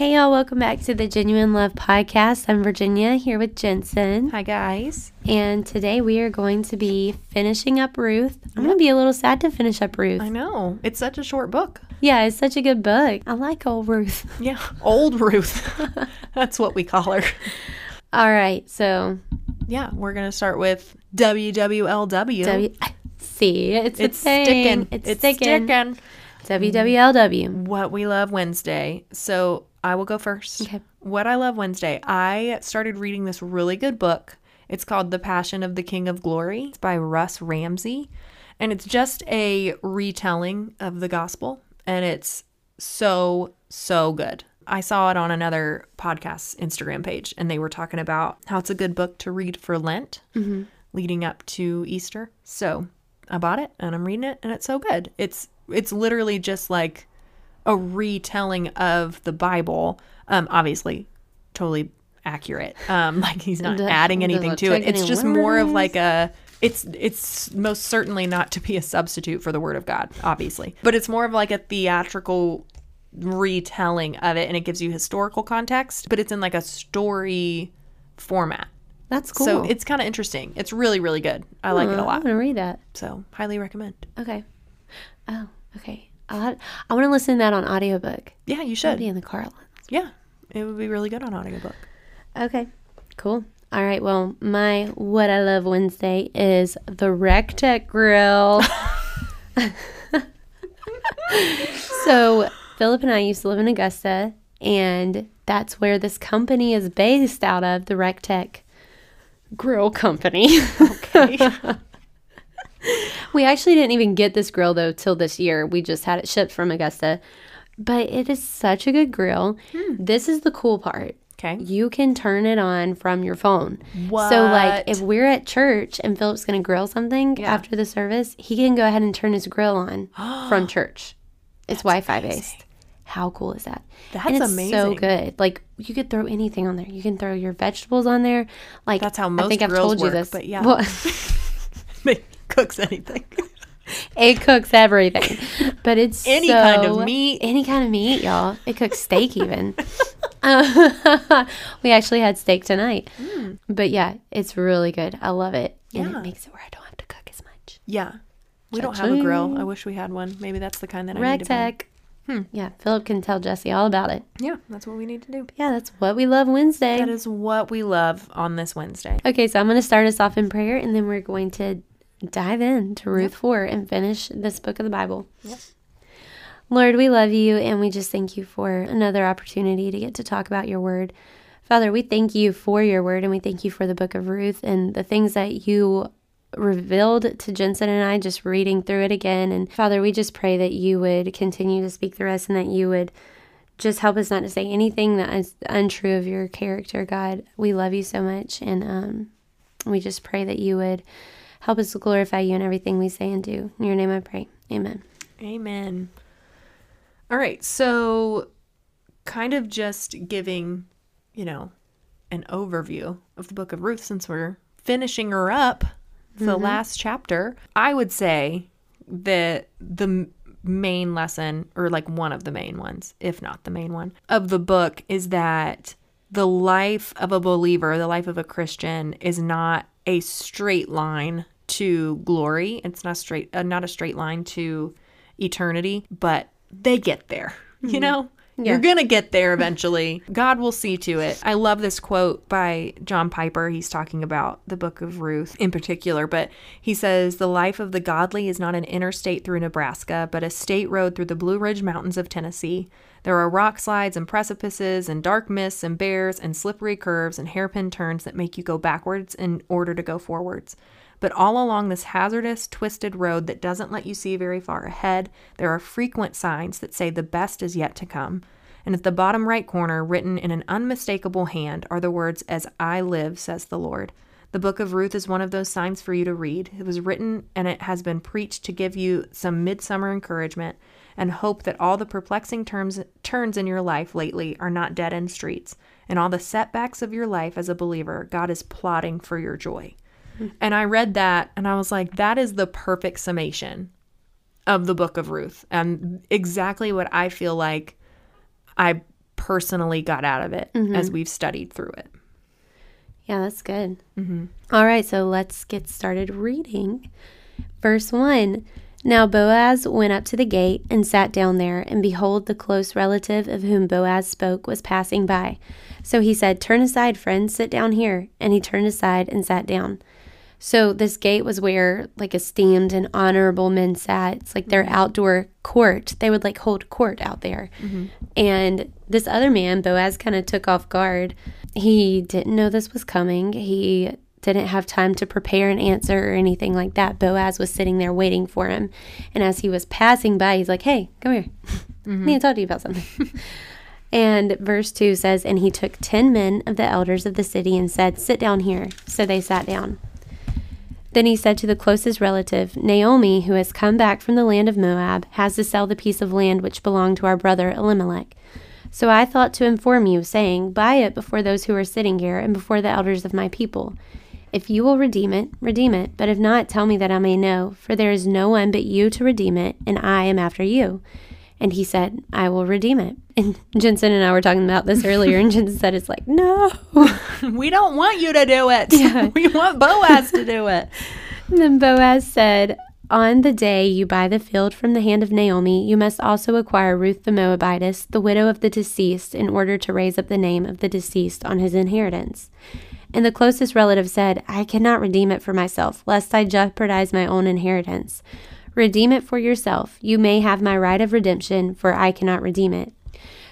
Hey, y'all, welcome back to the Genuine Love Podcast. I'm Virginia here with Jensen. Hi, guys. And today we are going to be finishing up Ruth. I'm going to be a little sad to finish up Ruth. I know. It's such a short book. Yeah, it's such a good book. I like old Ruth. Yeah. Old Ruth. That's what we call her. All right, so Yeah, we're going to start with WWLW. W. See, it's, it's sticking. It's, sticking. sticking. WWLW. What we love Wednesday. So I will go first. Okay. What I love Wednesday. I started reading this really good book. It's called The Passion of the King of Glory. It's by Russ Ramsey. And it's just a retelling of the gospel. And it's so, so good. I saw it on another podcast's Instagram page, and they were talking about how it's a good book to read for Lent mm-hmm. leading up to Easter. So I bought it and I'm reading it, and it's so good. It's it's literally just like a retelling of the Bible. Um, obviously, totally accurate. Um, like he's not adding anything to it. It's just more of like a. It's it's most certainly not to be a substitute for the Word of God, obviously, but it's more of like a theatrical retelling of it, and it gives you historical context, but it's in like a story format. That's cool. So it's kind of interesting. It's really really good. I like it a lot. I'm going to read that. So highly recommend. Okay. Oh, okay. I'll, I want to listen to that on audiobook. Yeah, you I'll should. be in the car. Yeah, it would be really good on audiobook. Okay, cool. All right, well, my What I Love Wednesday is the Recteq Grill. so, Philip and I used to live in Augusta, and that's where this company is based out of, the Recteq Grill Company. Okay. we actually didn't even get this grill though till this year. We just had it shipped from Augusta. But it is such a good grill. Hmm. This is the cool part. okay. You can turn it on from your phone. So like if we're at church and Philip's going to grill something Yeah. after the service, he can go ahead and turn his grill on from church. It's Wi-Fi based. How cool is that? That's and it's so good. Like you could throw anything on there. You can throw your vegetables on there. Like That's how I think I've told you this. but yeah. Well, cooks anything. it cooks everything, but it's Any kind of meat. Any kind of meat, y'all. It cooks steak even. Uh, we actually had steak tonight, but yeah, it's really good. I love it, and Mm. Yeah. it makes it where I don't have to cook as much. Yeah. We don't have a grill. I wish we had one. Maybe that's the kind that I need to buy. Recteq. Yeah, Philip can tell Jesse all about it. Yeah, that's what we need to do. Yeah, that's what we love Wednesday. That is what we love on this Wednesday. Okay, so I'm going to start us off in prayer, and then we're going to dive into Ruth 4 and finish this book of the Bible. Yep. Lord, we love you, and we just thank you for another opportunity to get to talk about your word. Father, we thank you for your word, and we thank you for the book of Ruth and the things that you revealed to Jensen and I just reading through it again. And Father, we just pray that you would continue to speak through us and that you would just help us not to say anything that is untrue of your character, God. We love you so much, and um, we just pray that you would help us to glorify you in everything we say and do. In your name I pray. Amen. Amen. All right. So, kind of just giving, you know, an overview of the book of Ruth since we're finishing her up, the mm-hmm. last chapter. I would say that the main lesson, or like one of the main ones, if not the main one, of the book is that the life of a believer, the life of a Christian, is not a straight line to glory. It's not straight, uh, not a straight line to eternity, but they get there. You know, you're gonna get there eventually. God will see to it. I love this quote by John Piper. He's talking about the book of Ruth in particular, but he says, "The life of the godly is not an interstate through Nebraska, but a state road through the Blue Ridge Mountains of Tennessee." There are rock slides and precipices and dark mists and bears and slippery curves and hairpin turns that make you go backwards in order to go forwards. But all along this hazardous, twisted road that doesn't let you see very far ahead, there are frequent signs that say the best is yet to come. And at the bottom right corner, written in an unmistakable hand, are the words, As I live, says the Lord. The book of Ruth is one of those signs for you to read. It was written and it has been preached to give you some midsummer encouragement and hope that all the perplexing terms, turns in your life lately are not dead end streets. And all the setbacks of your life as a believer, God is plotting for your joy. And I read that and I was like, that is the perfect summation of the book of Ruth and exactly what I feel like I personally got out of it mm-hmm. as we've studied through it. Yeah, that's good. Mm-hmm. All right, so let's get started reading. Verse 1 Now Boaz went up to the gate and sat down there, and behold, the close relative of whom Boaz spoke was passing by. So he said, Turn aside, friend, sit down here. And he turned aside and sat down. So this gate was where like esteemed and honorable men sat. It's like their mm-hmm. outdoor court. They would like hold court out there. Mm-hmm. And this other man, Boaz, kind of took off guard. He didn't know this was coming. He didn't have time to prepare an answer or anything like that. Boaz was sitting there waiting for him. And as he was passing by, he's like, Hey, come here. I need to talk to you about something. And verse 2 says, And he took ten men of the elders of the city and said, Sit down here. So they sat down. Then he said to the closest relative, Naomi, who has come back from the land of Moab, has to sell the piece of land which belonged to our brother Elimelech. So I thought to inform you, saying, Buy it before those who are sitting here and before the elders of my people. If you will redeem it, redeem it, but if not, tell me that I may know, for there is no one but you to redeem it, and I am after you. And he said, I will redeem it. And Jensen and I were talking about this earlier, and Jensen said, It's like, no. we don't want you to do it. Yeah. We want Boaz to do it. And then Boaz said, On the day you buy the field from the hand of Naomi, you must also acquire Ruth the Moabitess, the widow of the deceased, in order to raise up the name of the deceased on his inheritance. And the closest relative said, I cannot redeem it for myself, lest I jeopardize my own inheritance. Redeem it for yourself. You may have my right of redemption, for I cannot redeem it.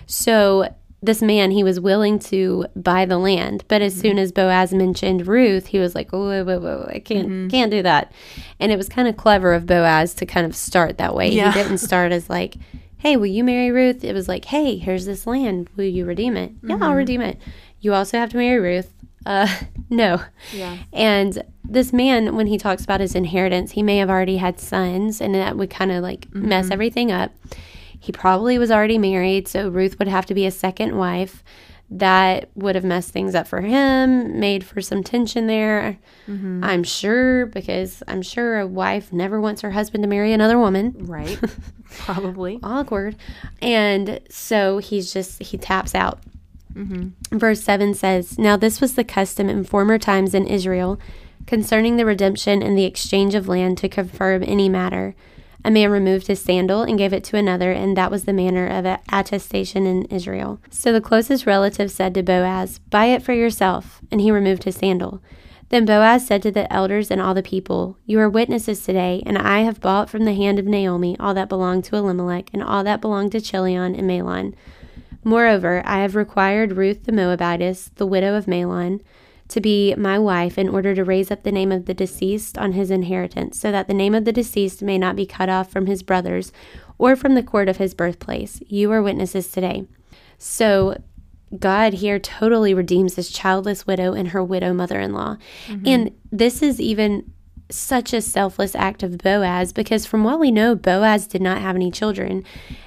So this man, he was willing to buy the land, but as mm-hmm. soon as Boaz mentioned Ruth, he was like, "Oh, wait, wait, wait, wait, I can't, mm-hmm. can't do that." And it was kind of clever of Boaz to kind of start that way. Yeah. He didn't start as like, "Hey, will you marry Ruth?" It was like, "Hey, here's this land. Will you redeem it?" Yeah, I'll mm-hmm. redeem it. You also have to marry Ruth. Uh, no. Yeah. And this man, when he talks about his inheritance, he may have already had sons, and that would kind of like mess everything up. He probably was already married, so Ruth would have to be a second wife. That would have messed things up for him, made for some tension there. I'm sure, because I'm sure a wife never wants her husband to marry another woman. Right. Probably. Awkward. And so he's just, he taps out. Mm-hmm. Verse 7 says, Now this was the custom in former times in Israel concerning the redemption and the exchange of land to confirm any matter. A man removed his sandal and gave it to another, and that was the manner of attestation in Israel. So the closest relative said to Boaz, Buy it for yourself. And he removed his sandal. Then Boaz said to the elders and all the people, You are witnesses today, and I have bought from the hand of Naomi all that belonged to Elimelech, and all that belonged to Chilion and Mahlon. Moreover, I have required Ruth the Moabitess, the widow of Mahlon, to be my wife in order to raise up the name of the deceased on his inheritance, so that the name of the deceased may not be cut off from his brothers or from the court of his birthplace. You are witnesses today. So God here totally redeems this childless widow and her widow mother in law. Mm-hmm. And this is even such a selfless act of Boaz because, from what we know, Boaz did not have any children.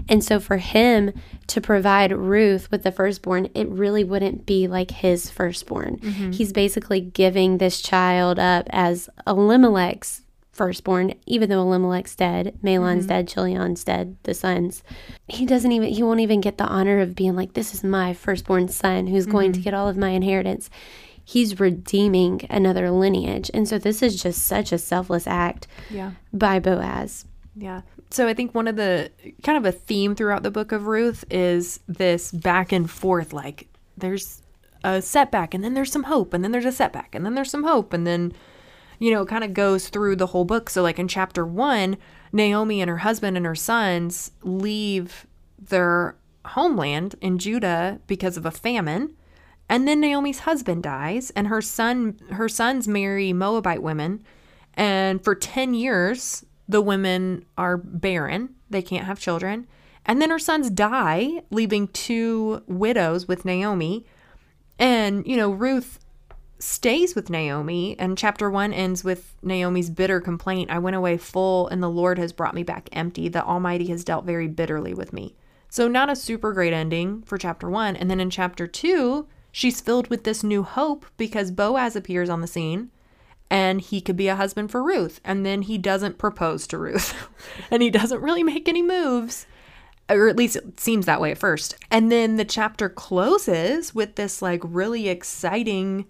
And so, for him to provide Ruth with the firstborn, it really wouldn't be like his firstborn. Mm-hmm. He's basically giving this child up as Elimelech's firstborn, even though Elimelech's dead, Mahlon's mm-hmm. dead, Chilion's dead, the sons. He doesn't even, he won't even get the honor of being like, this is my firstborn son who's going to mm-hmm. get all of my inheritance. He's redeeming another lineage. And so this is just such a selfless act Yeah. by Boaz. Yeah. So I think one of the kind of a theme throughout the book of Ruth is this back and forth like there's a setback and then there's some hope and then there's a setback and then there's some hope and then you know it kind of goes through the whole book. So like in chapter 1, Naomi and her husband and her sons leave their homeland in Judah because of a famine. And then Naomi's husband dies and her son her sons marry Moabite women. And for 10 years, the women are barren. They can't have children. And then her sons die, leaving two widows with Naomi. And, you know, Ruth stays with Naomi, and chapter one ends with Naomi's bitter complaint I went away full, and the Lord has brought me back empty. The Almighty has dealt very bitterly with me. So, not a super great ending for chapter one. And then in chapter two, she's filled with this new hope because Boaz appears on the scene and he could be a husband for Ruth. And then he doesn't propose to Ruth and he doesn't really make any moves. or at least it seems that way at first. And then the chapter closes with this like really exciting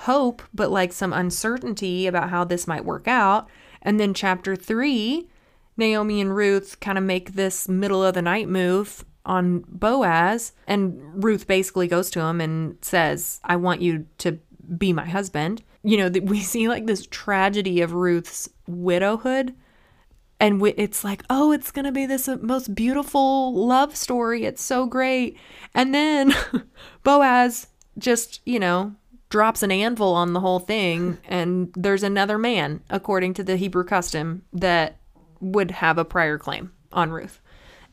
hope, but like some uncertainty about how this might work out. And then chapter three, Naomi and Ruth kind of make this middle of the night move on Boaz. And Ruth basically goes to him and says, I want you to be my husband. You know, we see like this tragedy of Ruth's widowhood. And it's like, oh, it's going to be this uh, most beautiful love story. It's so great. And then Boaz just, you know, drops an anvil on the whole thing. And there's another man, according to the Hebrew custom, that would have a prior claim on Ruth.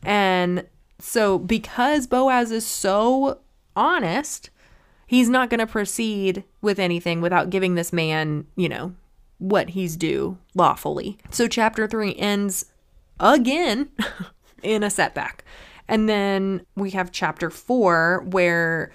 And so, because Boaz is so honest, he's not going to proceed with anything without giving this man, you know, what he's due lawfully. So, chapter three ends again in a setback. And then we have chapter four where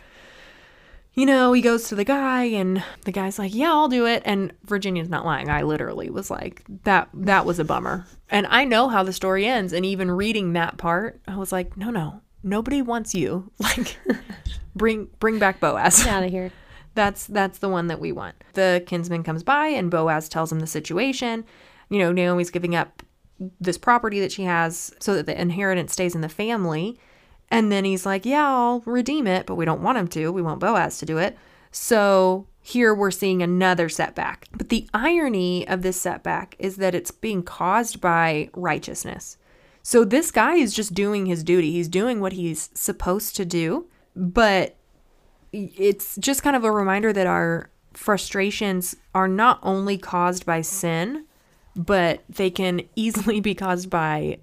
you know, he goes to the guy and the guy's like, "Yeah, I'll do it." And Virginia's not lying. I literally was like, "That that was a bummer." And I know how the story ends, and even reading that part, I was like, "No, no. Nobody wants you. Like bring bring back Boaz. Get out of here." That's that's the one that we want. The kinsman comes by and Boaz tells him the situation. You know, Naomi's giving up this property that she has so that the inheritance stays in the family. And then he's like, Yeah, I'll redeem it, but we don't want him to. We want Boaz to do it. So here we're seeing another setback. But the irony of this setback is that it's being caused by righteousness. So this guy is just doing his duty, he's doing what he's supposed to do. But it's just kind of a reminder that our frustrations are not only caused by sin, but they can easily be caused by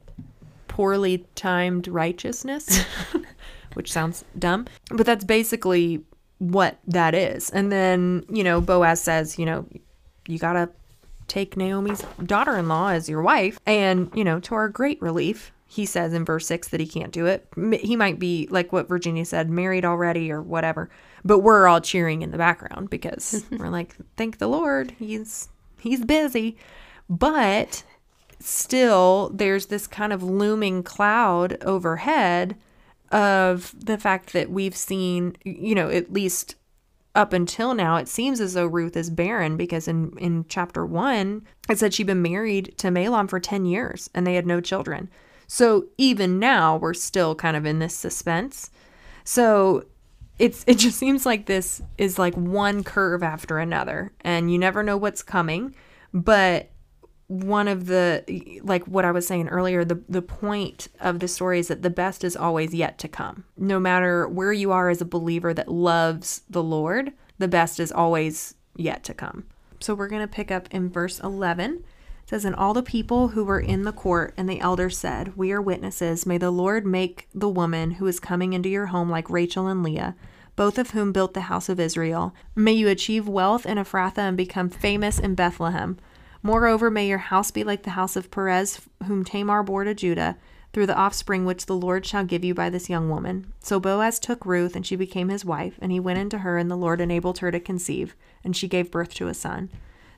poorly timed righteousness, which sounds dumb, but that's basically what that is. And then, you know, Boaz says, you know, you got to take Naomi's daughter in law as your wife. And, you know, to our great relief, he says in verse 6 that he can't do it. He might be, like what Virginia said, married already or whatever. But we're all cheering in the background because we're like, thank the Lord, he's he's busy. But still there's this kind of looming cloud overhead of the fact that we've seen, you know, at least up until now, it seems as though Ruth is barren because in, in chapter one, it said she'd been married to Mahlon for 10 years and they had no children. So even now, we're still kind of in this suspense. So it's it just seems like this is like one curve after another and you never know what's coming but one of the like what I was saying earlier, the the point of the story is that the best is always yet to come. No matter where you are as a believer that loves the Lord, the best is always yet to come. So we're going to pick up in verse 11. It says, And all the people who were in the court and the elders said, We are witnesses. May the Lord make the woman who is coming into your home like Rachel and Leah, both of whom built the house of Israel. May you achieve wealth in Ephrathah and become famous in Bethlehem. Moreover, may your house be like the house of Perez, whom Tamar bore to Judah, through the offspring which the Lord shall give you by this young woman. So Boaz took Ruth, and she became his wife, and he went into her, and the Lord enabled her to conceive, and she gave birth to a son.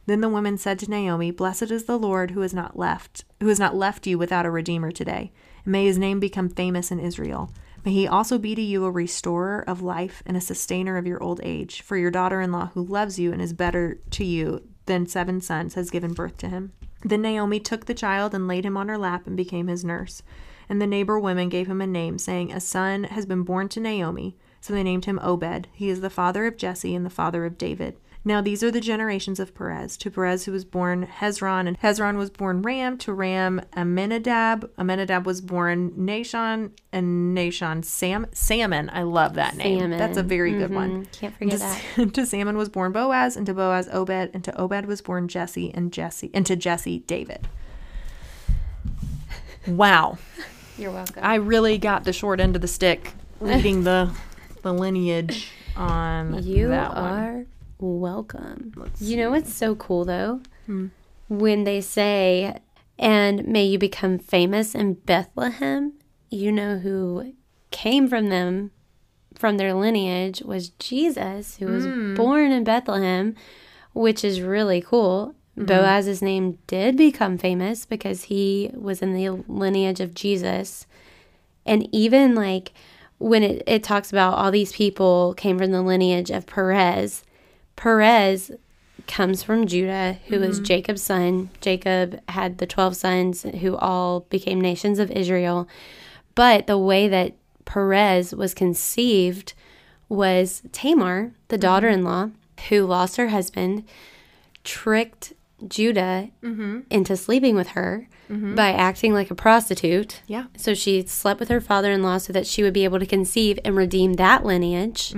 Then the woman said to Naomi, Blessed is the Lord who has not left, who has not left you without a redeemer today, and may his name become famous in Israel. May he also be to you a restorer of life and a sustainer of your old age, for your daughter in law who loves you and is better to you then seven sons, has given birth to him. Then Naomi took the child and laid him on her lap and became his nurse. And the neighbor women gave him a name, saying, A son has been born to Naomi. So they named him Obed. He is the father of Jesse and the father of David. Now these are the generations of Perez. To Perez who was born Hezron, and Hezron was born Ram. To Ram Amminadab. Amminadab was born Nahshon, and Nahshon Sam Salmon. I love that name. Salmon. That's a very mm-hmm. good one. Mm-hmm. Can't forget to, that. to Salmon was born Boaz, and to Boaz Obed, and to Obed was born Jesse, and Jesse, and to Jesse David. Wow. You're welcome. I really got the short end of the stick reading the the lineage on you that are one welcome. Let's you know what's so cool though? Hmm. When they say, and may you become famous in Bethlehem, you know who came from them, from their lineage, was Jesus, who was mm. born in Bethlehem, which is really cool. Mm-hmm. Boaz's name did become famous because he was in the lineage of Jesus. And even like when it, it talks about all these people came from the lineage of Perez, Perez comes from Judah, who was mm-hmm. Jacob's son. Jacob had the 12 sons who all became nations of Israel. But the way that Perez was conceived was Tamar, the mm-hmm. daughter in law, who lost her husband, tricked Judah mm-hmm. into sleeping with her by acting like a prostitute. Yeah. So she slept with her father in law so that she would be able to conceive and redeem that lineage.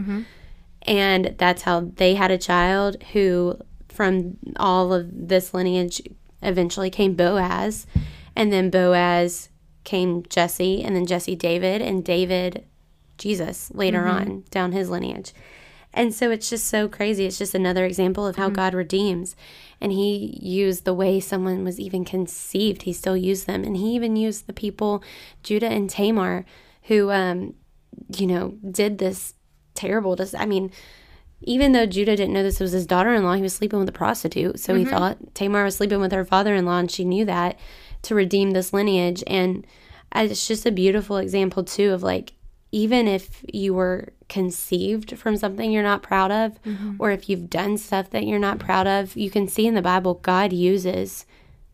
And that's how they had a child who, from all of this lineage, eventually came Boaz. And then Boaz came Jesse, and then Jesse David, and David Jesus later on down his lineage. And so it's just so crazy. It's just another example of how God redeems. And he used the way someone was even conceived, he still used them. And he even used the people, Judah and Tamar, who, um, you know, did this terrible. Dis- I mean, even though Judah didn't know this was his daughter in law, he was sleeping with a prostitute. So he thought Tamar was sleeping with her father in law, and she knew that to redeem this lineage. And uh, it's just a beautiful example, too, of like, even if you were conceived from something you're not proud of, or if you've done stuff that you're not proud of, you can see in the Bible God uses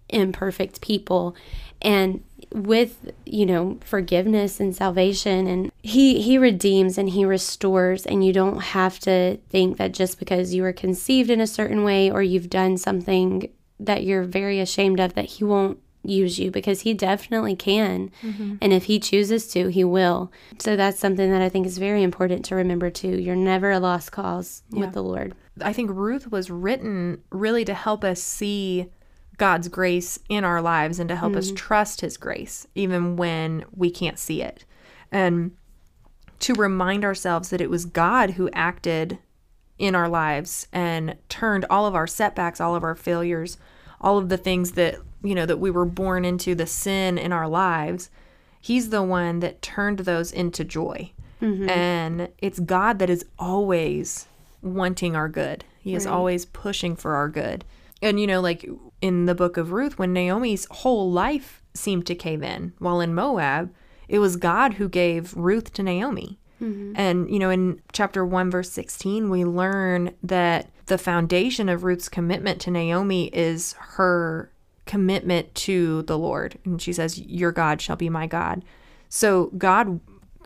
imperfect people and with you know forgiveness and salvation and he he redeems and he restores and you don't have to think that just because you were conceived in a certain way or you've done something that you're very ashamed of that he won't use you because he definitely can. Mm-hmm. And if he chooses to he will. So that's something that i think is very important to remember too. You're never a lost cause Yeah. with the lord. I think Ruth was written really to help us see God's grace in our lives and to help us mm-hmm. trust his grace even when we can't see it. And to remind ourselves that it was God who acted in our lives and turned all of our setbacks, all of our failures, all of the things that, you know, that we were born into, the sin in our lives. He's the one that turned those into joy. Mm-hmm. And it's God that is always wanting our good. He is always pushing for our good. And, you know, like in the book of Ruth, when Naomi's whole life seemed to cave in, while in Moab, it was God who gave Ruth to Naomi. Mm-hmm. And, you know, in chapter 1, verse 16, we learn that the foundation of Ruth's commitment to Naomi is her commitment to the Lord. And she says, Your God shall be my God. So God,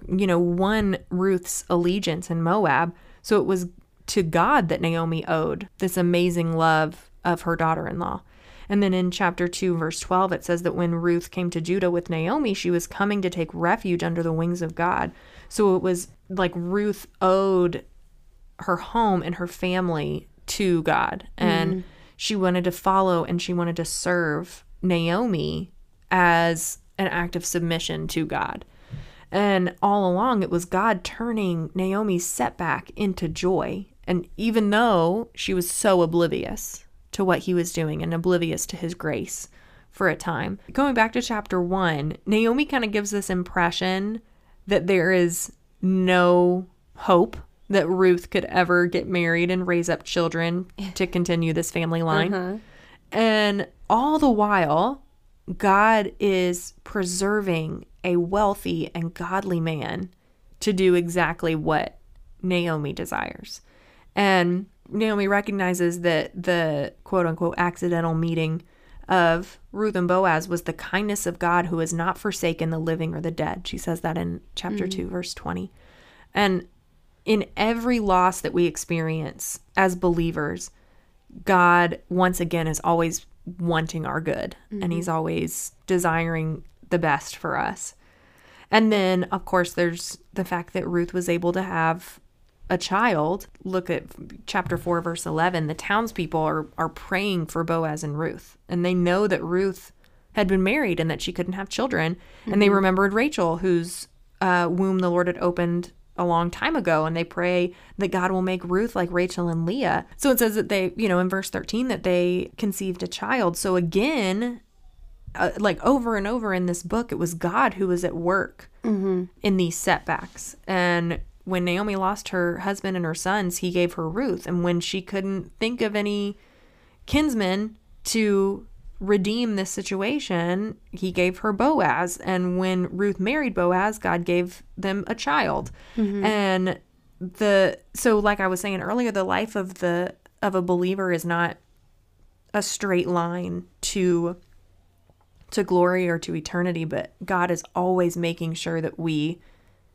you know, won Ruth's allegiance in Moab. So it was to God that Naomi owed this amazing love of her daughter in law. And then in chapter 2, verse 12, it says that when Ruth came to Judah with Naomi, she was coming to take refuge under the wings of God. So it was like Ruth owed her home and her family to God. And mm. she wanted to follow and she wanted to serve Naomi as an act of submission to God. And all along, it was God turning Naomi's setback into joy. And even though she was so oblivious to what he was doing and oblivious to his grace for a time, going back to chapter one, Naomi kind of gives this impression that there is no hope that Ruth could ever get married and raise up children to continue this family line. Uh-huh. And all the while, God is preserving a wealthy and godly man to do exactly what Naomi desires. And Naomi recognizes that the quote unquote accidental meeting of Ruth and Boaz was the kindness of God who has not forsaken the living or the dead. She says that in chapter mm-hmm. 2, verse 20. And in every loss that we experience as believers, God once again is always wanting our good and mm-hmm. he's always desiring the best for us. And then of course there's the fact that Ruth was able to have a child. Look at chapter 4 verse 11. The townspeople are are praying for Boaz and Ruth and they know that Ruth had been married and that she couldn't have children and they remembered Rachel whose uh, womb the Lord had opened a long time ago and they pray that God will make Ruth like Rachel and Leah. So it says that they, you know, in verse 13 that they conceived a child. So again, uh, like over and over in this book, it was God who was at work in these setbacks. And when Naomi lost her husband and her sons, he gave her Ruth. And when she couldn't think of any kinsmen to redeem this situation, he gave her Boaz. And when Ruth married Boaz, God gave them a child. Mm-hmm. And the so like I was saying earlier, the life of the of a believer is not a straight line to to glory or to eternity, but God is always making sure that we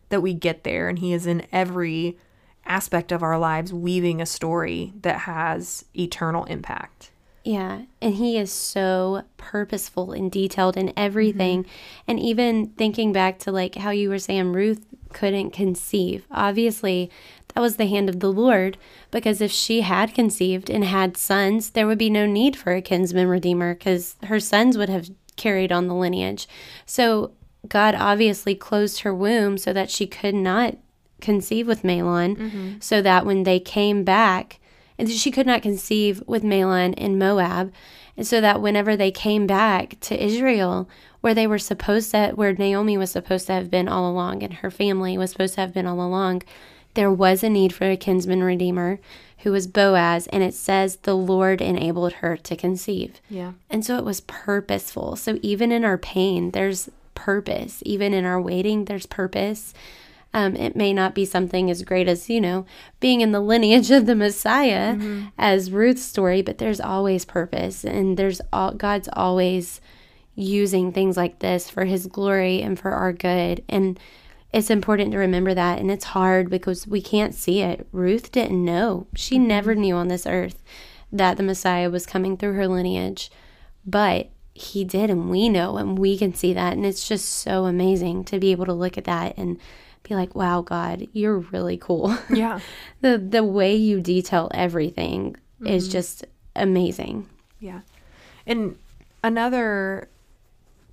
that we get there and he is in every aspect of our lives weaving a story that has eternal impact. Yeah, and he is so purposeful and detailed in everything. Mm-hmm. And even thinking back to like how you were saying Ruth couldn't conceive. Obviously, that was the hand of the Lord because if she had conceived and had sons, there would be no need for a kinsman redeemer because her sons would have carried on the lineage. So God obviously closed her womb so that she could not conceive with Mahlon, mm-hmm. so that when they came back, and she could not conceive with Mahlon in Moab, and so that whenever they came back to Israel, where they were supposed to, where Naomi was supposed to have been all along, and her family was supposed to have been all along, there was a need for a kinsman redeemer who was Boaz, and it says the Lord enabled her to conceive. Yeah. And so it was purposeful. So even in our pain, there's purpose. Even in our waiting, there's purpose. Um, it may not be something as great as, you know, being in the lineage of the Messiah as Ruth's story, but there's always purpose. And there's all, God's always using things like this for his glory and for our good. And it's important to remember that. And it's hard because we can't see it. Ruth didn't know. She never knew on this earth that the Messiah was coming through her lineage. But he did, and we know, and we can see that. And it's just so amazing to be able to look at that and be like, wow, God, you're really cool. Yeah. the the way you detail everything is just amazing. Yeah. And another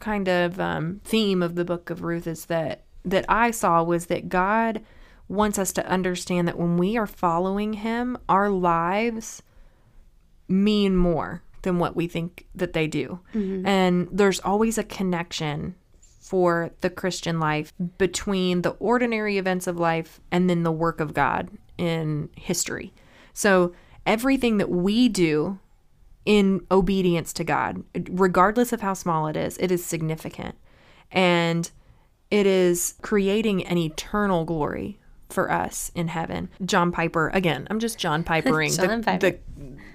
kind of um, theme of the book of Ruth is that that I saw was that God wants us to understand that when we are following him, our lives mean more than what we think that they do. Mm-hmm. And there's always a connection for the Christian life between the ordinary events of life and then the work of God in history. So everything that we do in obedience to God, regardless of how small it is, it is significant. And it is creating an eternal glory for us in heaven. John Piper, again, I'm just John Pipering John the, Piper.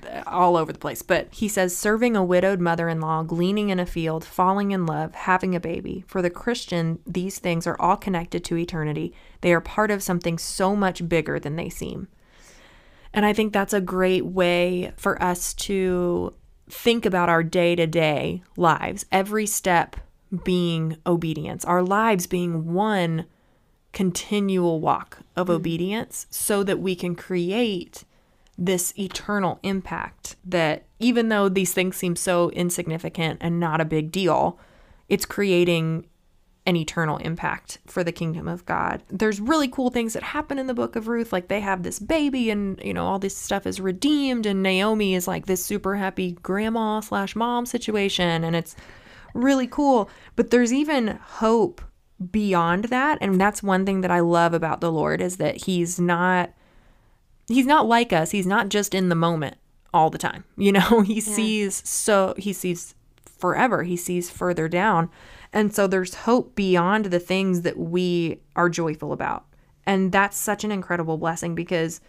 the, all over the place. But he says, serving a widowed mother in law, gleaning in a field, falling in love, having a baby. For the Christian, these things are all connected to eternity. They are part of something so much bigger than they seem. And I think that's a great way for us to think about our day to day lives, every step being obedience, our lives being one continual walk of mm-hmm. obedience so that we can create this eternal impact that even though these things seem so insignificant and not a big deal, it's creating an eternal impact for the kingdom of God. There's really cool things that happen in the book of Ruth. Like they have this baby and, you know, all this stuff is redeemed and Naomi is like this super happy grandma slash mom situation. And it's really cool. But there's even hope beyond that. And that's one thing that I love about the Lord is that he's not he's not like us. He's not just in the moment all the time. You know, he sees so he sees forever. He sees further down. And so there's hope beyond the things that we are joyful about. And that's such an incredible blessing because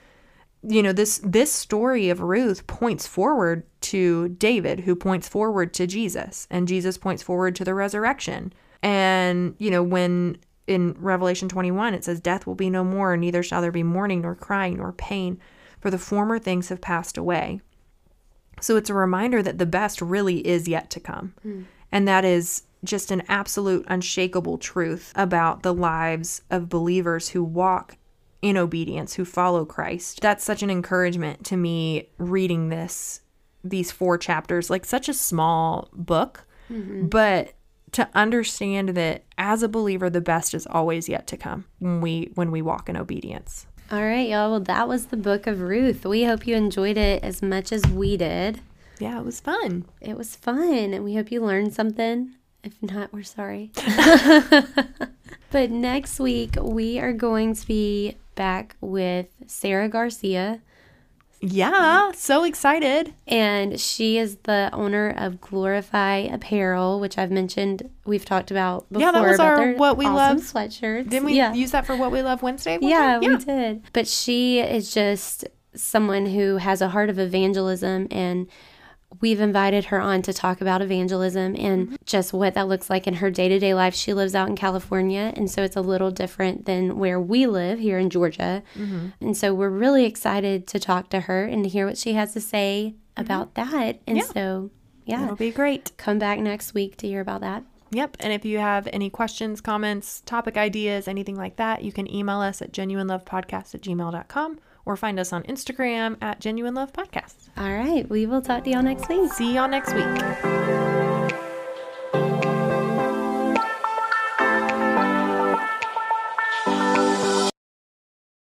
you know this this story of Ruth points forward to David who points forward to Jesus and Jesus points forward to the resurrection. And you know when in Revelation 21 it says death will be no more neither shall there be mourning nor crying nor pain for the former things have passed away. So it's a reminder that the best really is yet to come. Hmm. And that is just an absolute unshakable truth about the lives of believers who walk in obedience, who follow Christ. That's such an encouragement to me reading this these four chapters, like such a small book, mm-hmm. but to understand that as a believer the best is always yet to come when we when we walk in obedience. All right, y'all. Well, that was the book of Ruth. We hope you enjoyed it as much as we did. Yeah, it was fun. It was fun, and we hope you learned something. If not, we're sorry. but next week, we are going to be back with Sarah Garcia. Yeah, so excited. And she is the owner of Glorify Apparel, which I've mentioned we've talked about before. Yeah, that was our What We awesome Love- sweatshirts. Didn't we yeah. use that for what we love Wednesday? Yeah, time? we did. But she is just someone who has a heart of evangelism and we've invited her on to talk about evangelism and mm-hmm. just what that looks like in her day-to-day life. She lives out in California and so it's a little different than where we live here in Georgia. Mm-hmm. And so we're really excited to talk to her and to hear what she has to say mm-hmm. about that. And Yeah. so yeah, It'll be great. come back next week to hear about that. Yep. And if you have any questions, comments, topic ideas, anything like that, you can email us at genuinelovepodcast at gmail.com or find us on Instagram at genuine love podcast. All right, we will talk to y'all next week. See y'all next week.